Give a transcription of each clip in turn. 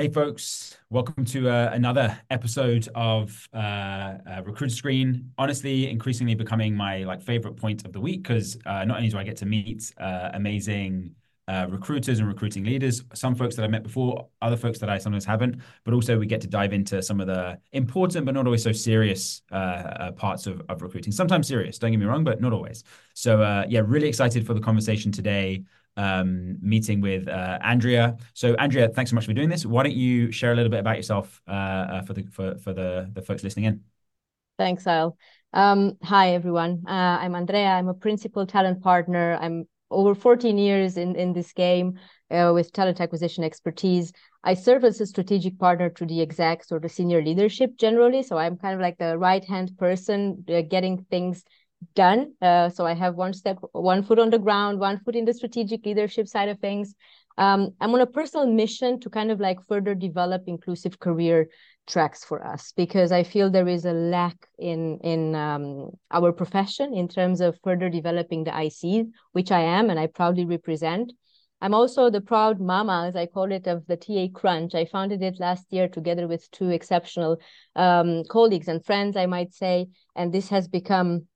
Hey, folks, welcome to uh, another episode of uh, uh, Recruiter Screen. Honestly, increasingly becoming my like favorite point of the week because uh, not only do I get to meet uh, amazing uh, recruiters and recruiting leaders, some folks that I've met before, other folks that I sometimes haven't, but also we get to dive into some of the important but not always so serious parts of, of recruiting. Sometimes serious, don't get me wrong, but not always. So yeah, really excited for the conversation today um, meeting with uh, Andreea. So, Andreea, thanks so much for doing this. Why don't you share a little bit about yourself uh, uh, for the for for the the folks listening in? Thanks, Al. Um, hi, everyone. Uh, I'm Andreea. I'm a principal talent partner. I'm over 14 years in in this game uh, with talent acquisition expertise. I serve as a strategic partner to the execs or the senior leadership generally. So I'm kind of like the right hand person, uh, getting things done. Uh, so I have one step, one foot on the ground, one foot in the strategic leadership side of things. Um, I'm on a personal mission to kind of like further develop inclusive career tracks for us because I feel there is a lack in in um, our profession in terms of further developing the IC, which I am and I proudly represent. I'm also the proud mama, as I call it, of the TA Crunch. I founded it last year together with two exceptional um, colleagues and friends, I might say, and this has become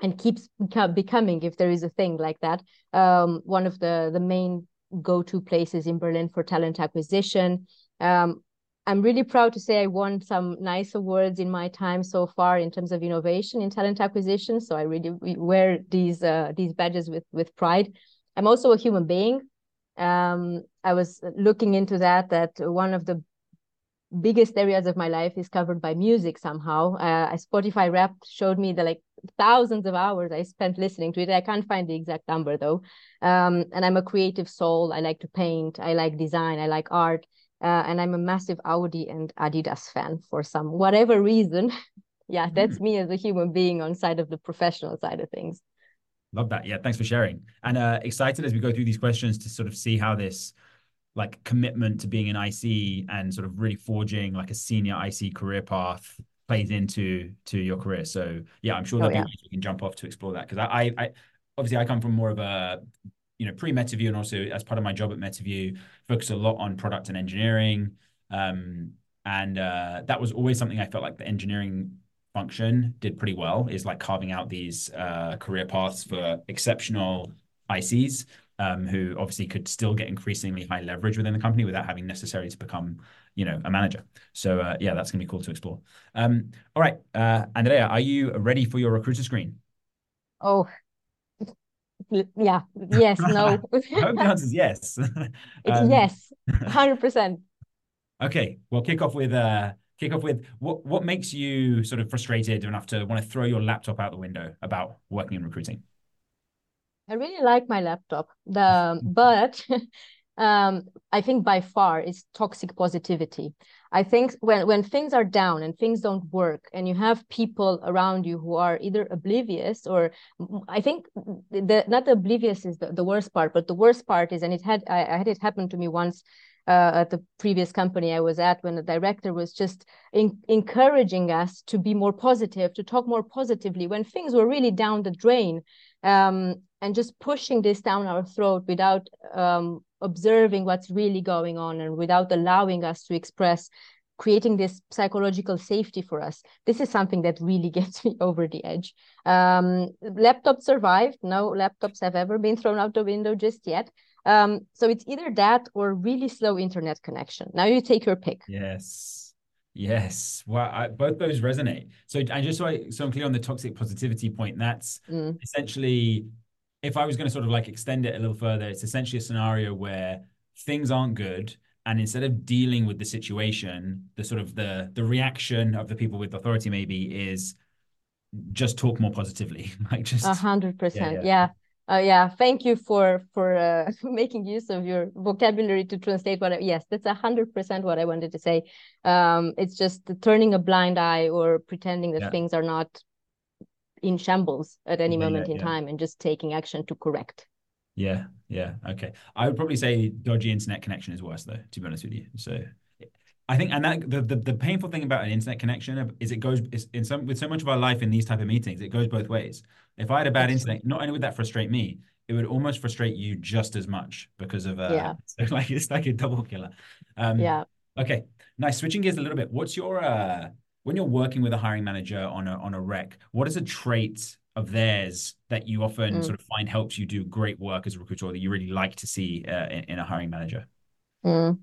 and keeps becoming, if there is a thing like that, um, one of the the main go-to places in Berlin for talent acquisition. Um, I'm really proud to say I won some nice awards in my time so far in terms of innovation in talent acquisition. So I really wear these uh, these badges with with pride. I'm also a human being. Um, I was looking into that. That one of the biggest areas of my life is covered by music somehow. Uh, Spotify Wrapped showed me the like thousands of hours I spent listening to it. I can't find the exact number though. Um, and I'm a creative soul. I like to paint. I like design. I like art. Uh, and I'm a massive Audi and Adidas fan for some whatever reason. yeah, that's mm. me as a human being on side of the professional side of things. Love that. Yeah, thanks for sharing. And uh, excited as we go through these questions to sort of see how this like commitment to being an IC and sort of really forging like a senior IC career path plays into to your career. So yeah, I'm sure oh, yeah. we can jump off to explore that because I, I obviously I come from more of a you know pre MetaView and also as part of my job at MetaView focus a lot on product and engineering. Um, and uh, that was always something I felt like the engineering function did pretty well is like carving out these uh, career paths for exceptional ICs um, who obviously could still get increasingly high leverage within the company without having necessarily to become, you know, a manager. So uh, yeah, that's gonna be cool to explore. Um, all right, uh, Andreea, are you ready for your recruiter screen? Oh, yeah, yes, no. I hope the answer is yes. um, yes, hundred percent. Okay, well, kick off with uh, kick off with what what makes you sort of frustrated enough to want to throw your laptop out the window about working in recruiting. I really like my laptop. The but um, I think by far it's toxic positivity. I think when when things are down and things don't work, and you have people around you who are either oblivious or I think the not the oblivious is the, the worst part, but the worst part is, and it had I, I had it happen to me once. Uh, at the previous company I was at, when the director was just in, encouraging us to be more positive, to talk more positively when things were really down the drain um, and just pushing this down our throat without um, observing what's really going on and without allowing us to express creating this psychological safety for us. This is something that really gets me over the edge. Um, laptops survived. No laptops have ever been thrown out the window just yet. Um, so it's either that or really slow internet connection. Now you take your pick. Yes. Yes, well, I, both those resonate. So, and just so, I, so I'm clear on the toxic positivity point, that's mm. essentially, if I was going to sort of like extend it a little further, it's essentially a scenario where things aren't good, and instead of dealing with the situation, the sort of the the reaction of the people with authority maybe is just talk more positively, like just a hundred percent, yeah. Uh, yeah, thank you for for uh, making use of your vocabulary to translate what. I, yes, that's a hundred percent what I wanted to say. Um, it's just turning a blind eye or pretending that yeah. things are not in shambles at any yeah, moment yeah, in time and just taking action to correct. Yeah, yeah, okay. I would probably say dodgy internet connection is worse though. To be honest with you, so I think, and that the, the, the painful thing about an internet connection is it goes in some with so much of our life in these type of meetings, it goes both ways. If I had a bad internet, not only would that frustrate me, it would almost frustrate you just as much because of uh, yeah. So like it's like a double killer. Um, yeah. Okay, nice. Switching gears a little bit. What's your uh when you're working with a hiring manager on a on a rec, what is a trait of theirs that you often mm. sort of find helps you do great work as a recruiter that you really like to see uh, in, in, a hiring manager? Mm.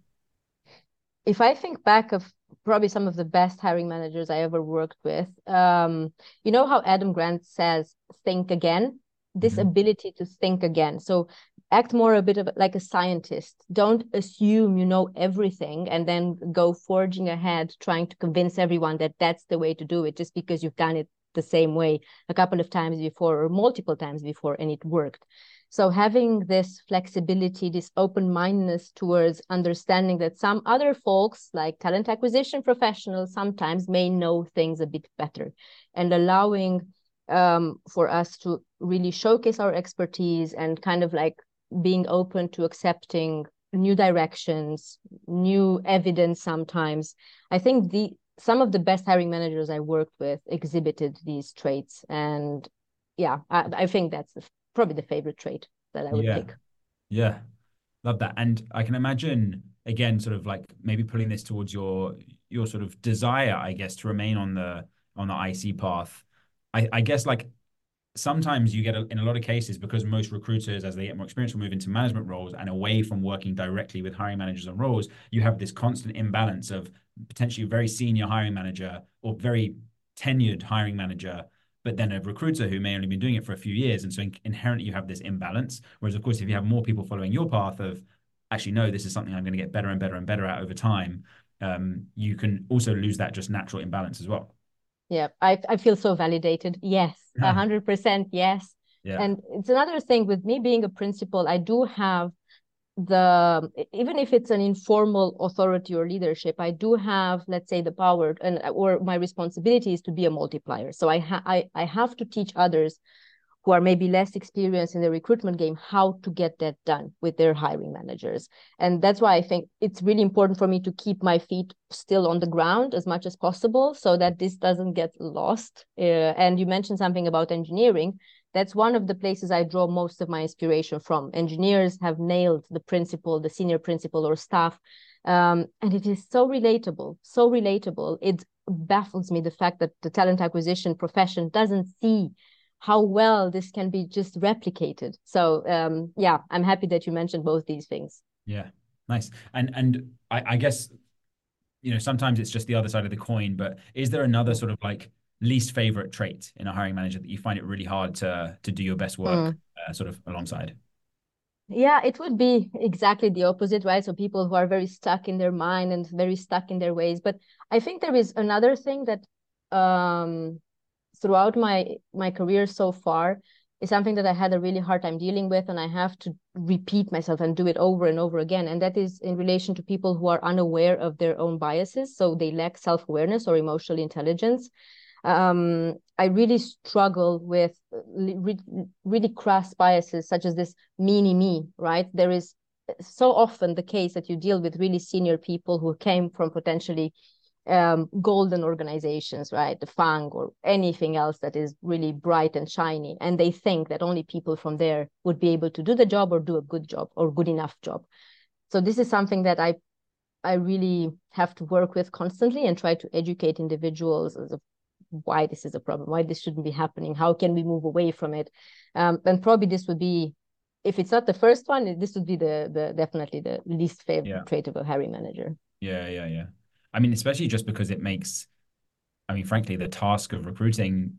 If I think back of probably some of the best hiring managers I ever worked with, um, you know how Adam Grant says, think again? This mm-hmm. ability to think again. So act more a bit of like a scientist. Don't assume you know everything and then go forging ahead trying to convince everyone that that's the way to do it just because you've done it the same way a couple of times before or multiple times before and it worked. So having this flexibility this open-mindedness towards understanding that some other folks like talent acquisition professionals sometimes may know things a bit better and allowing um, for us to really showcase our expertise and kind of like being open to accepting new directions, new evidence sometimes. I think the some of the best hiring managers I worked with exhibited these traits. And yeah, I, I think that's the, probably the favorite trait that I would yeah. pick. Yeah. Love that. And I can imagine again, sort of like maybe pulling this towards your your sort of desire, I guess, to remain on the on the IC path. I, I guess like sometimes you get a, in a lot of cases because most recruiters as they get more experience will move into management roles and away from working directly with hiring managers on roles you have this constant imbalance of potentially a very senior hiring manager or very tenured hiring manager but then a recruiter who may only been doing it for a few years. And so in- inherently you have this imbalance. Whereas of course if you have more people following your path of actually no this is something i'm going to get better and better and better at over time um, you can also lose that just natural imbalance as well. Yeah i, I feel so validated. Yes hundred percent yes. Yeah. and it's another thing with me being a principal i do have the even if it's an informal authority or leadership i do have let's say the power and or my responsibility is to be a multiplier. So i ha- I, I have to teach others who are maybe less experienced in the recruitment game how to get that done with their hiring managers. And that's why i think it's really important for me to keep my feet still on the ground as much as possible so that this doesn't get lost. Uh, and you mentioned something about engineering. That's one of the places i draw most of my inspiration from. Engineers have nailed the principal the senior principal or staff. Um, and it is so relatable so relatable. It baffles me the fact that the talent acquisition profession doesn't see how well this can be just replicated. So um, yeah, I'm happy that you mentioned both these things. Yeah, nice. And and I, I guess you know sometimes it's just the other side of the coin. But is there another sort of like least favorite trait in a hiring manager that you find it really hard to to do your best work mm. uh, sort of alongside? Yeah, it would be exactly the opposite, right? So people who are very stuck in their mind and very stuck in their ways. But I think there is another thing that um, throughout my my career so far is something that I had a really hard time dealing with, and I have to repeat myself and do it over and over again. And that is in relation to people who are unaware of their own biases, so they lack self awareness or emotional intelligence. Um, I really struggle with re- really crass biases such as this mini me, right? There is so often the case that you deal with really senior people who came from potentially um, golden organizations, right? The FANG or anything else that is really bright and shiny. And they think that only people from there would be able to do the job or do a good job or good enough job. So this is something that I I really have to work with constantly and try to educate individuals as of why this is a problem, why this shouldn't be happening, how can we move away from it. Um, and probably this would be if it's not the first one, this would be the the definitely the least favorite yeah. trait of a hiring manager. Yeah, yeah, yeah. I mean, especially just because it makes, I mean, frankly, the task of recruiting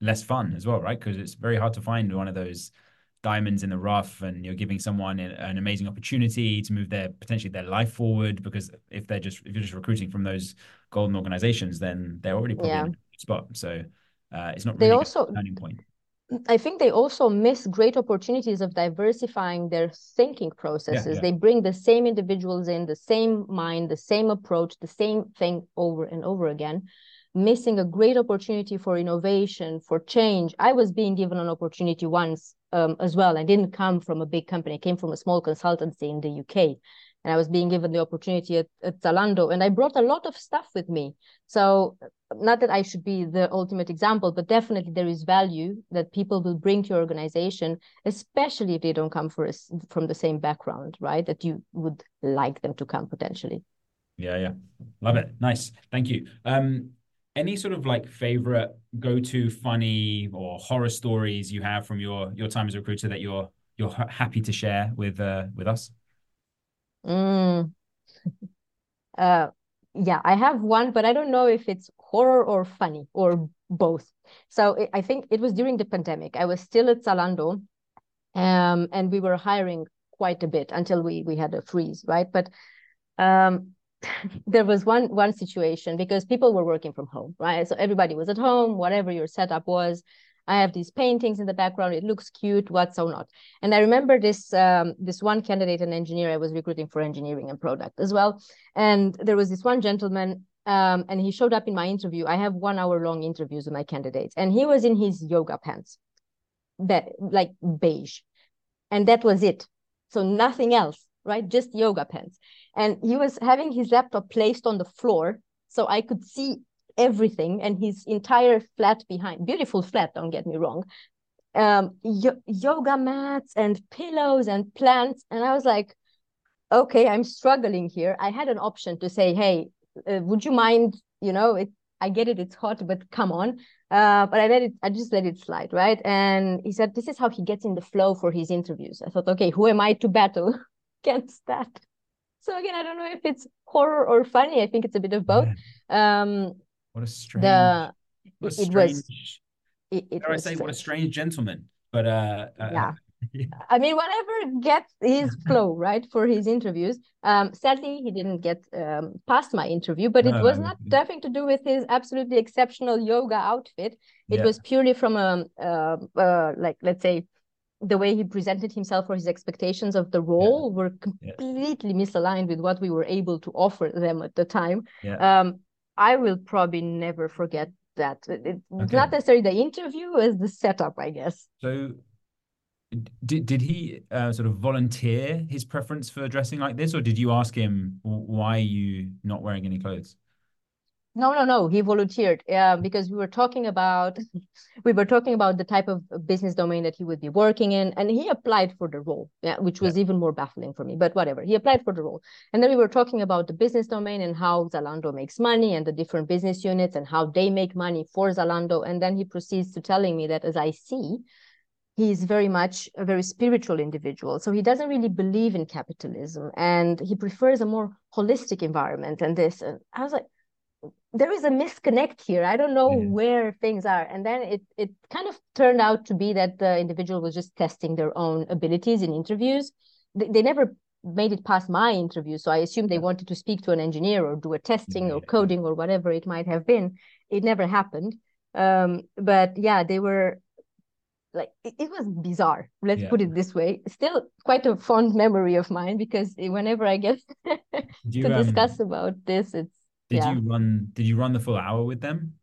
less fun as well, right? Because it's very hard to find one of those diamonds in the rough and you're giving someone an amazing opportunity to move their potentially their life forward because if they're just if you're just recruiting from those golden organizations then they're already probably yeah. in a spot so uh, it's not really they also turning point I think they also miss great opportunities of diversifying their thinking processes. Yeah, yeah. They bring the same individuals in, the same mind, the same approach, the same thing over and over again, missing a great opportunity for innovation, for change. I was being given an opportunity once um, as well. I didn't come from a big company, I came from a small consultancy in the UK and I was being given the opportunity at, at Zalando, and I brought a lot of stuff with me. So, not that I should be the ultimate example, but definitely there is value that people will bring to your organization, especially if they don't come for us from the same background, right? That you would like them to come potentially. Yeah, yeah. Love it. Nice. Thank you. Um, any sort of like favorite go-to funny or horror stories you have from your your time as a recruiter that you're you're happy to share with uh with us? Mm. uh yeah, I have one, but I don't know if it's horror or funny or both. So I think it was during the pandemic. I was still at Zalando, um, and we were hiring quite a bit until we we had a freeze, right? But um, there was one one situation because people were working from home, right? So everybody was at home, whatever your setup was. I have these paintings in the background. It looks cute. What so not? And I remember this um, this one candidate, an engineer. I was recruiting for engineering and product as well. And there was this one gentleman, um, and he showed up in my interview. I have one hour long interviews with my candidates, and he was in his yoga pants, that like beige, and that was it. So nothing else, right? Just yoga pants. And he was having his laptop placed on the floor, so I could see everything and his entire flat behind beautiful flat don't get me wrong um yo- yoga mats and pillows and plants. And i was like okay i'm struggling here. I had an option to say hey uh, would you mind you know it i get it it's hot but come on. Uh, but i let it i just let it slide right? And he said this is how he gets in the flow for his interviews. I thought okay who am i to battle against that? So again i don't know if it's horror or funny. I think it's a bit of both. Yeah. um what a strange. The, what a it strange, was. It, it was I say, strange. what a strange gentleman. But uh, uh yeah. yeah. I mean, whatever gets his flow right for his interviews. Um, sadly, he didn't get um, past my interview, but no, it was not nothing to do with his absolutely exceptional yoga outfit. It yeah. was purely from a uh, uh, like let's say the way he presented himself or his expectations of the role yeah. were completely yeah. misaligned with what we were able to offer them at the time. Yeah. Um, I will probably never forget that. It's okay. not necessarily the interview as the setup, I guess. So did did he uh, sort of volunteer his preference for dressing like this, or did you ask him why are you not wearing any clothes? No, no, no. He volunteered uh, because we were talking about we were talking about the type of business domain that he would be working in, and he applied for the role, yeah, which was yeah. even more baffling for me. But whatever, he applied for the role, and then we were talking about the business domain and how Zalando makes money and the different business units and how they make money for Zalando, and then he proceeds to telling me that as I see, he's very much a very spiritual individual. So he doesn't really believe in capitalism, and he prefers a more holistic environment and this. And I was like there is a misconnect here. I don't know where things are. And then it it kind of turned out to be that the individual was just testing their own abilities in interviews. They, they never made it past my interview. So I assumed they wanted to speak to an engineer or do a testing or coding or whatever it might have been. It never happened. Um, but yeah, they were like it, it was bizarre. Let's yeah. put it this way. Still quite a fond memory of mine because whenever I get you, to um, discuss about this, it's did yeah. you run did you run the full hour with them?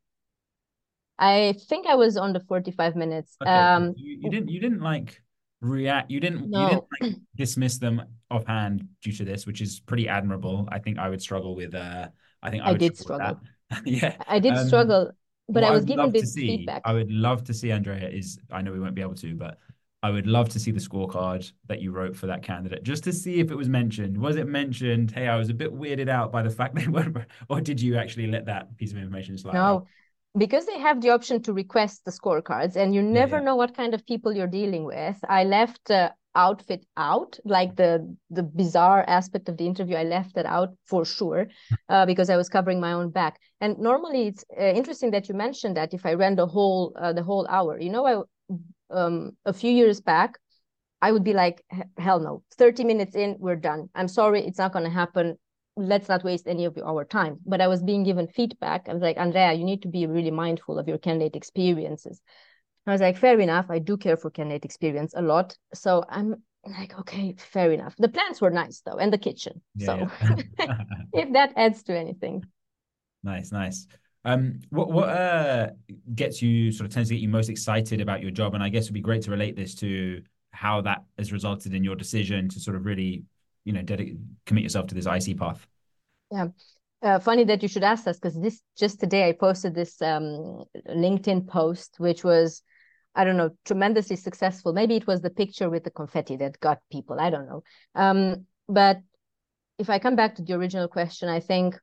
I think I was on the 45 minutes. Okay. Um you, you didn't you didn't like react you didn't no. you didn't like dismiss them offhand due to this, which is pretty admirable. I think I would struggle with uh I think I, I did struggle. yeah. I did um, struggle, but I was given this feedback. I would love to see Andreea is I know we won't be able to, but I would love to see the scorecard that you wrote for that candidate, just to see if it was mentioned. Was it mentioned? Hey, I was a bit weirded out by the fact they weren't, or did you actually let that piece of information slide? No, because they have the option to request the scorecards, and you never yeah. know what kind of people you're dealing with. I left uh, outfit out, like the the bizarre aspect of the interview. I left that out for sure, uh, because I was covering my own back. And normally, it's uh, interesting that you mentioned that if I ran the whole uh, the whole hour, you know, I um, a few years back, I would be like, hell no, 30 minutes in, we're done. I'm sorry, it's not going to happen. Let's not waste any of our time. But I was being given feedback. I was like, Andreea, you need to be really mindful of your candidate experiences. I was like, fair enough. I do care for candidate experience a lot. So I'm like, okay, fair enough. The plants were nice though, and the kitchen. Yeah, so yeah. if that adds to anything. Nice, nice. Um, what what uh gets you sort of tends to get you most excited about your job, and I guess it'd be great to relate this to how that has resulted in your decision to sort of really, you know, dedicate commit yourself to this IC path. Yeah. Uh, funny that you should ask us because this just today I posted this um, LinkedIn post, which was, I don't know, tremendously successful. Maybe it was the picture with the confetti that got people. I don't know. Um, but if I come back to the original question, I think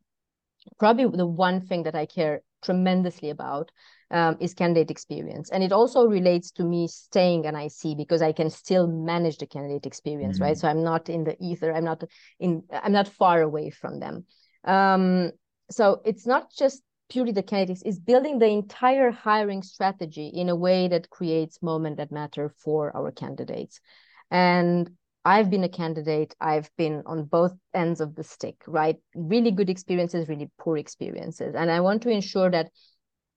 probably the one thing that I care tremendously about um, is candidate experience. And it also relates to me staying an IC because I can still manage the candidate experience, mm-hmm. right? So I'm not in the ether. I'm not in. I'm not far away from them. Um, so it's not just purely the candidates; it's building the entire hiring strategy in a way that creates moment that matter for our candidates. And I've been a candidate. I've been on both ends of the stick, right? Really good experiences, really poor experiences. And I want to ensure that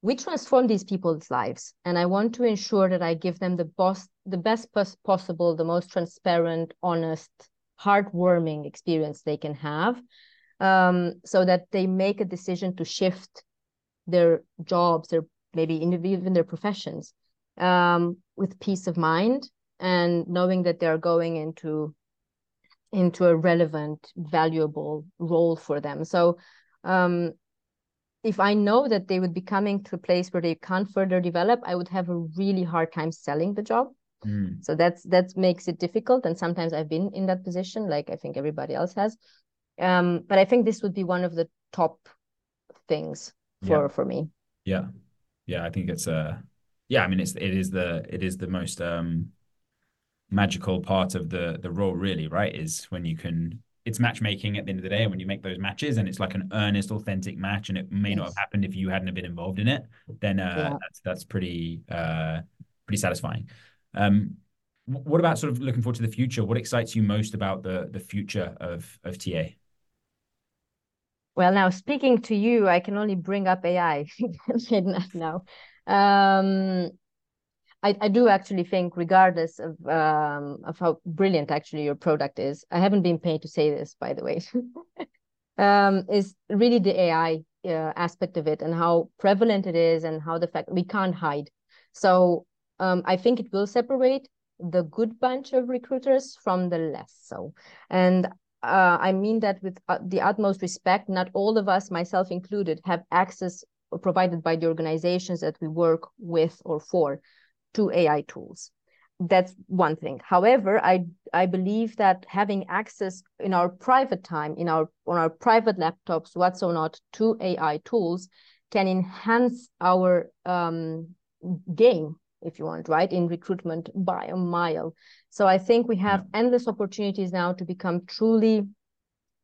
we transform these people's lives. And I want to ensure that I give them the, boss, the best possible, the most transparent, honest, heartwarming experience they can have um, so that they make a decision to shift their jobs, their maybe even their professions um, with peace of mind and knowing that they're going into into a relevant valuable role for them. So um, if i know that they would be coming to a place where they can't further develop i would have a really hard time selling the job. Mm. so that's that makes it difficult and sometimes i've been in that position like i think everybody else has. Um, but i think this would be one of the top things for yeah. for me. Yeah. Yeah i think it's uh yeah i mean it's it is the it is the most um magical part of the the role really right is when you can it's matchmaking at the end of the day and when you make those matches and it's like an earnest authentic match and it may yes. not have happened if you hadn't have been involved in it then uh, yeah. that's that's pretty uh pretty satisfying. Um what about sort of looking forward to the future? What excites you most about the the future of of ta well now speaking to you i can only bring up ai now um I, I do actually think, regardless of um, of how brilliant actually your product is, I haven't been paid to say this, by the way, um, is really the AI uh, aspect of it and how prevalent it is and how the fact we can't hide. So um, I think it will separate the good bunch of recruiters from the less so. And uh, I mean that with uh, the utmost respect. Not all of us, myself included, have access provided by the organizations that we work with or for to AI tools. That's one thing. However, I I believe that having access in our private time, in our on our private laptops, what's or not, to AI tools can enhance our um, game, if you want, right, in recruitment by a mile. So I think we have yeah. endless opportunities now to become truly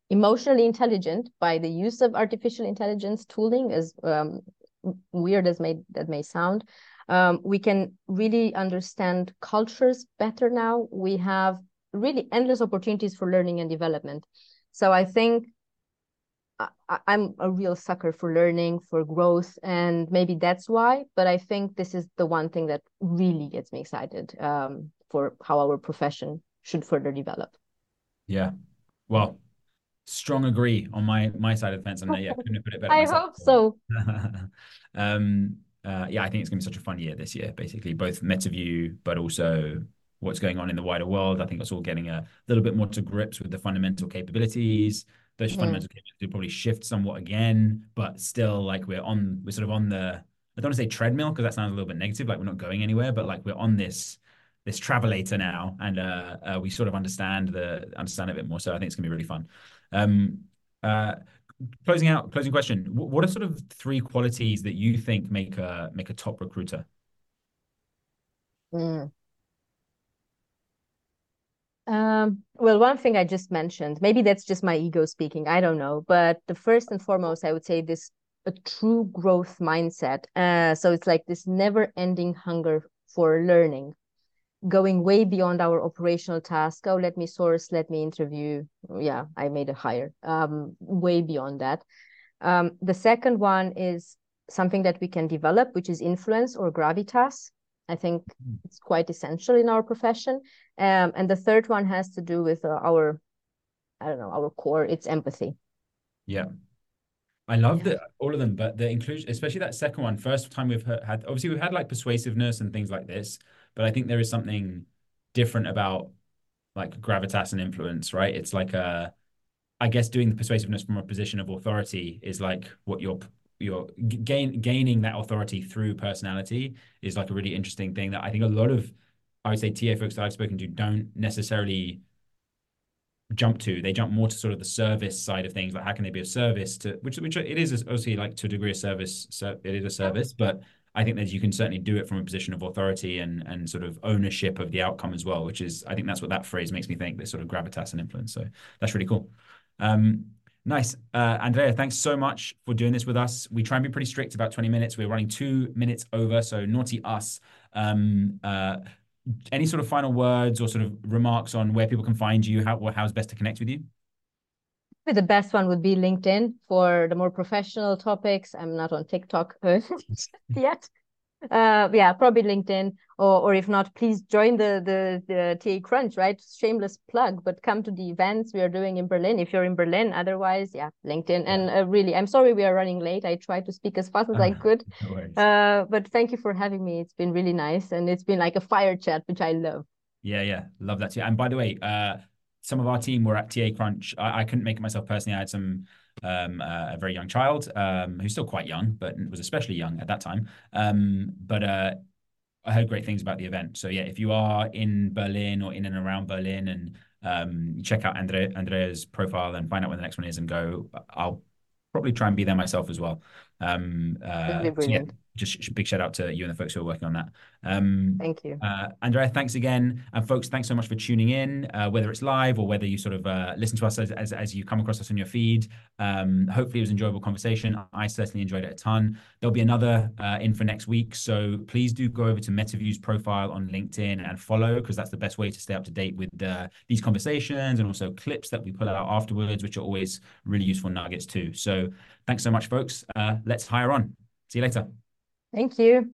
emotionally intelligent by the use of artificial intelligence tooling, as um, weird as may that may sound, um, we can really understand cultures better now. We have really endless opportunities for learning and development. So I think I, am a real sucker for learning, for growth, and maybe that's why. But I think this is the one thing that really gets me excited um, for how our profession should further develop. Yeah. Well, strong agree on my my side of the fence, and yeah, couldn't put it better. I myself. hope so. um, uh, yeah, I think it's going to be such a fun year this year, basically, both MetaView, but also what's going on in the wider world. I think it's all getting a little bit more to grips with the fundamental capabilities. Those mm-hmm. fundamental capabilities will probably shift somewhat again, but still, like we're on, we're sort of on the, I don't want to say treadmill because that sounds a little bit negative, like we're not going anywhere, but like we're on this this travelator now, and uh, uh, we sort of understand the understand a bit more. So I think it's gonna be really fun. Um, uh, closing out, closing question. What are sort of three qualities that you think make a make a top recruiter? Mm. Um, well, one thing I just mentioned, maybe that's just my ego speaking. I don't know, but the first and foremost, I would say this a true growth mindset. Uh, so it's like this never-ending hunger for learning, going way beyond our operational task. Oh, let me source, let me interview. Yeah, I made a hire. Um, way beyond that. Um, the second one is something that we can develop, which is influence or gravitas. I think mm. it's quite essential in our profession. Um, and the third one has to do with uh, our, I don't know, our core. It's empathy. Yeah. I love yeah. all of them, but the inclusion, especially that second one, first time we've had, obviously we've had like persuasiveness and things like this, but I think there is something different about like gravitas and influence, right? It's like a, I guess doing the persuasiveness from a position of authority is like what you're you're gain, gaining that authority through personality is like a really interesting thing that I think a lot of I would say TA folks that I've spoken to don't necessarily jump to. They jump more to sort of the service side of things, like how can they be of service to which which it is obviously like to a degree of service. So it is a service, but I think that you can certainly do it from a position of authority and and sort of ownership of the outcome as well, which is I think that's what that phrase makes me think. This sort of gravitas and influence. So that's really cool. Um, Nice. Uh, Andreea, thanks so much for doing this with us. We try and be pretty strict about 20 minutes. We're running two minutes over, so naughty us. Um, uh, any sort of final words or sort of remarks on where people can find you, how how's best to connect with you? The best one would be LinkedIn for the more professional topics. I'm not on TikTok yet, uh, yeah, probably LinkedIn, or or if not, please join the the the TA Crunch, right? Shameless plug, but come to the events we are doing in Berlin if you're in Berlin. Otherwise, yeah, LinkedIn. And uh, really, I'm sorry we are running late. I tried to speak as fast as I could, no uh, but thank you for having me. It's been really nice, and it's been like a fire chat, which I love. Yeah, yeah, love that too. And by the way, uh, some of our team were at TA Crunch. I, I couldn't make it myself personally. I had some um, uh, a very young child um, who's still quite young, but was especially young at that time. Um, but uh, I heard great things about the event. So yeah, if you are in Berlin or in and around Berlin, and um, check out Andre, Andreea's profile and find out when the next one is, and go. I'll probably try and be there myself as well. Um, uh, so yeah, just big shout out to you and the folks who are working on that. Um, Thank you. Uh, Andreea, thanks again. And folks, thanks so much for tuning in, uh, whether it's live or whether you sort of uh, listen to us as, as, as, you come across us on your feed. Um, hopefully it was an enjoyable conversation. I certainly enjoyed it a ton. There'll be another uh, in for next week. So please do go over to MetaView's profile on LinkedIn and follow because that's the best way to stay up to date with uh, these conversations and also clips that we pull out afterwards, which are always really useful nuggets too. So thanks so much, folks. Uh, let's hire on. See you later. Thank you.